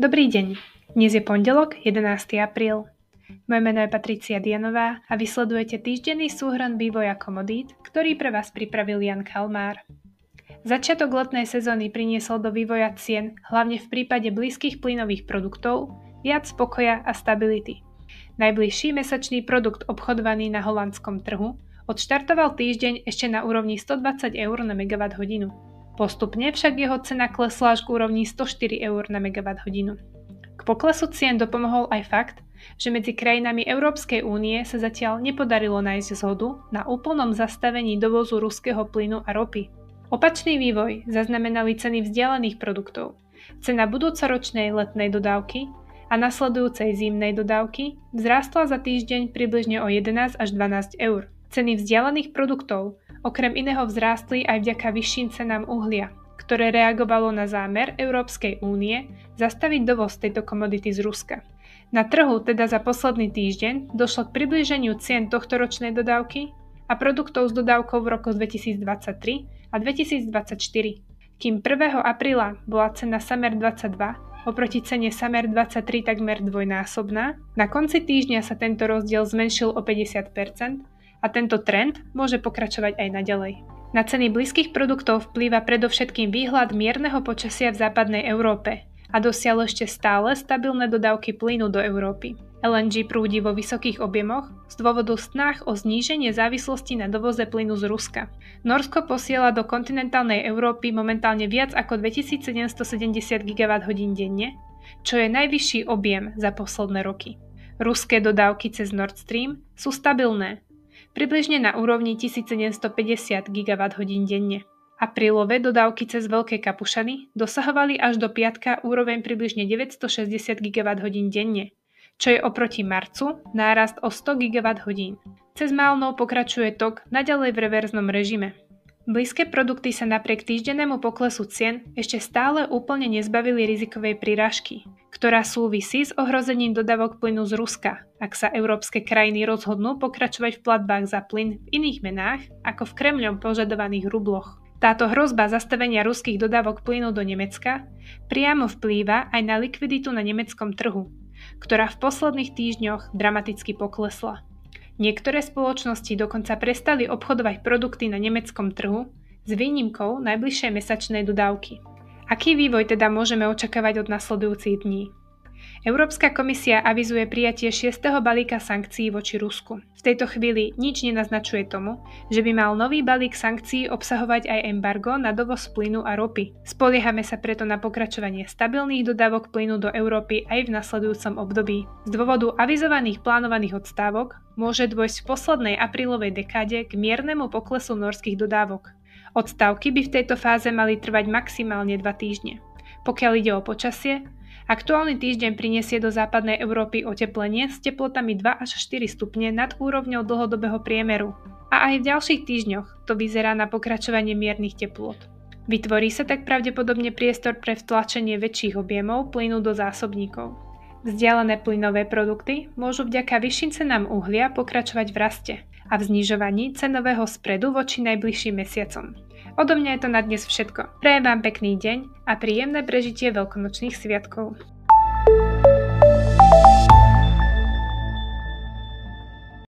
Dobrý deň, dnes je pondelok, 11. apríl. Moje meno je Patricia Dianová a vysledujete týždenný súhrn vývoja komodít, ktorý pre vás pripravil Jan Kalmár. Začiatok letnej sezóny priniesol do vývoja cien, hlavne v prípade blízkych plynových produktov, viac spokoja a stability. Najbližší mesačný produkt obchodovaný na holandskom trhu odštartoval týždeň ešte na úrovni 120 eur na megawatt hodinu. Postupne však jeho cena klesla až k úrovni 104 eur na megawatt hodinu. K poklesu cien dopomohol aj fakt, že medzi krajinami Európskej únie sa zatiaľ nepodarilo nájsť zhodu na úplnom zastavení dovozu ruského plynu a ropy. Opačný vývoj zaznamenali ceny vzdialených produktov. Cena budúcoročnej letnej dodávky a nasledujúcej zimnej dodávky vzrástla za týždeň približne o 11 až 12 eur. Ceny vzdialených produktov okrem iného vzrástli aj vďaka vyšším cenám uhlia, ktoré reagovalo na zámer Európskej únie zastaviť dovoz tejto komodity z Ruska. Na trhu teda za posledný týždeň došlo k priblíženiu cien tohtoročnej dodávky a produktov s dodávkou v roku 2023 a 2024, kým 1. apríla bola cena Samer 22 oproti cene Samer 23 takmer dvojnásobná, na konci týždňa sa tento rozdiel zmenšil o 50% a tento trend môže pokračovať aj naďalej. Na ceny blízkych produktov vplýva predovšetkým výhľad mierneho počasia v západnej Európe a dosiaľ ešte stále stabilné dodávky plynu do Európy. LNG prúdi vo vysokých objemoch z dôvodu snách o zníženie závislosti na dovoze plynu z Ruska. Norsko posiela do kontinentálnej Európy momentálne viac ako 2770 GWh denne, čo je najvyšší objem za posledné roky. Ruské dodávky cez Nord Stream sú stabilné približne na úrovni 1750 GWh denne. Aprílové dodávky cez Veľké Kapušany dosahovali až do piatka úroveň približne 960 GWh denne, čo je oproti marcu nárast o 100 GWh. Cez Málnou pokračuje tok naďalej v reverznom režime. Blízke produkty sa napriek týždennému poklesu cien ešte stále úplne nezbavili rizikovej príražky, ktorá súvisí s ohrozením dodavok plynu z Ruska, ak sa európske krajiny rozhodnú pokračovať v platbách za plyn v iných menách ako v Kremľom požadovaných rubloch. Táto hrozba zastavenia ruských dodávok plynu do Nemecka priamo vplýva aj na likviditu na nemeckom trhu, ktorá v posledných týždňoch dramaticky poklesla. Niektoré spoločnosti dokonca prestali obchodovať produkty na nemeckom trhu s výnimkou najbližšej mesačnej dodávky. Aký vývoj teda môžeme očakávať od nasledujúcich dní? Európska komisia avizuje prijatie 6. balíka sankcií voči Rusku. V tejto chvíli nič nenaznačuje tomu, že by mal nový balík sankcií obsahovať aj embargo na dovoz plynu a ropy. Spoliehame sa preto na pokračovanie stabilných dodávok plynu do Európy aj v nasledujúcom období. Z dôvodu avizovaných plánovaných odstávok môže dôjsť v poslednej aprílovej dekáde k miernemu poklesu norských dodávok. Odstávky by v tejto fáze mali trvať maximálne 2 týždne. Pokiaľ ide o počasie, Aktuálny týždeň prinesie do západnej Európy oteplenie s teplotami 2 až 4 stupne nad úrovňou dlhodobého priemeru. A aj v ďalších týždňoch to vyzerá na pokračovanie miernych teplôt. Vytvorí sa tak pravdepodobne priestor pre vtlačenie väčších objemov plynu do zásobníkov. Vzdialené plynové produkty môžu vďaka vyšším cenám uhlia pokračovať v raste a v znižovaní cenového spredu voči najbližším mesiacom. Odo mňa je to na dnes všetko. Prajem vám pekný deň a príjemné prežitie veľkonočných sviatkov.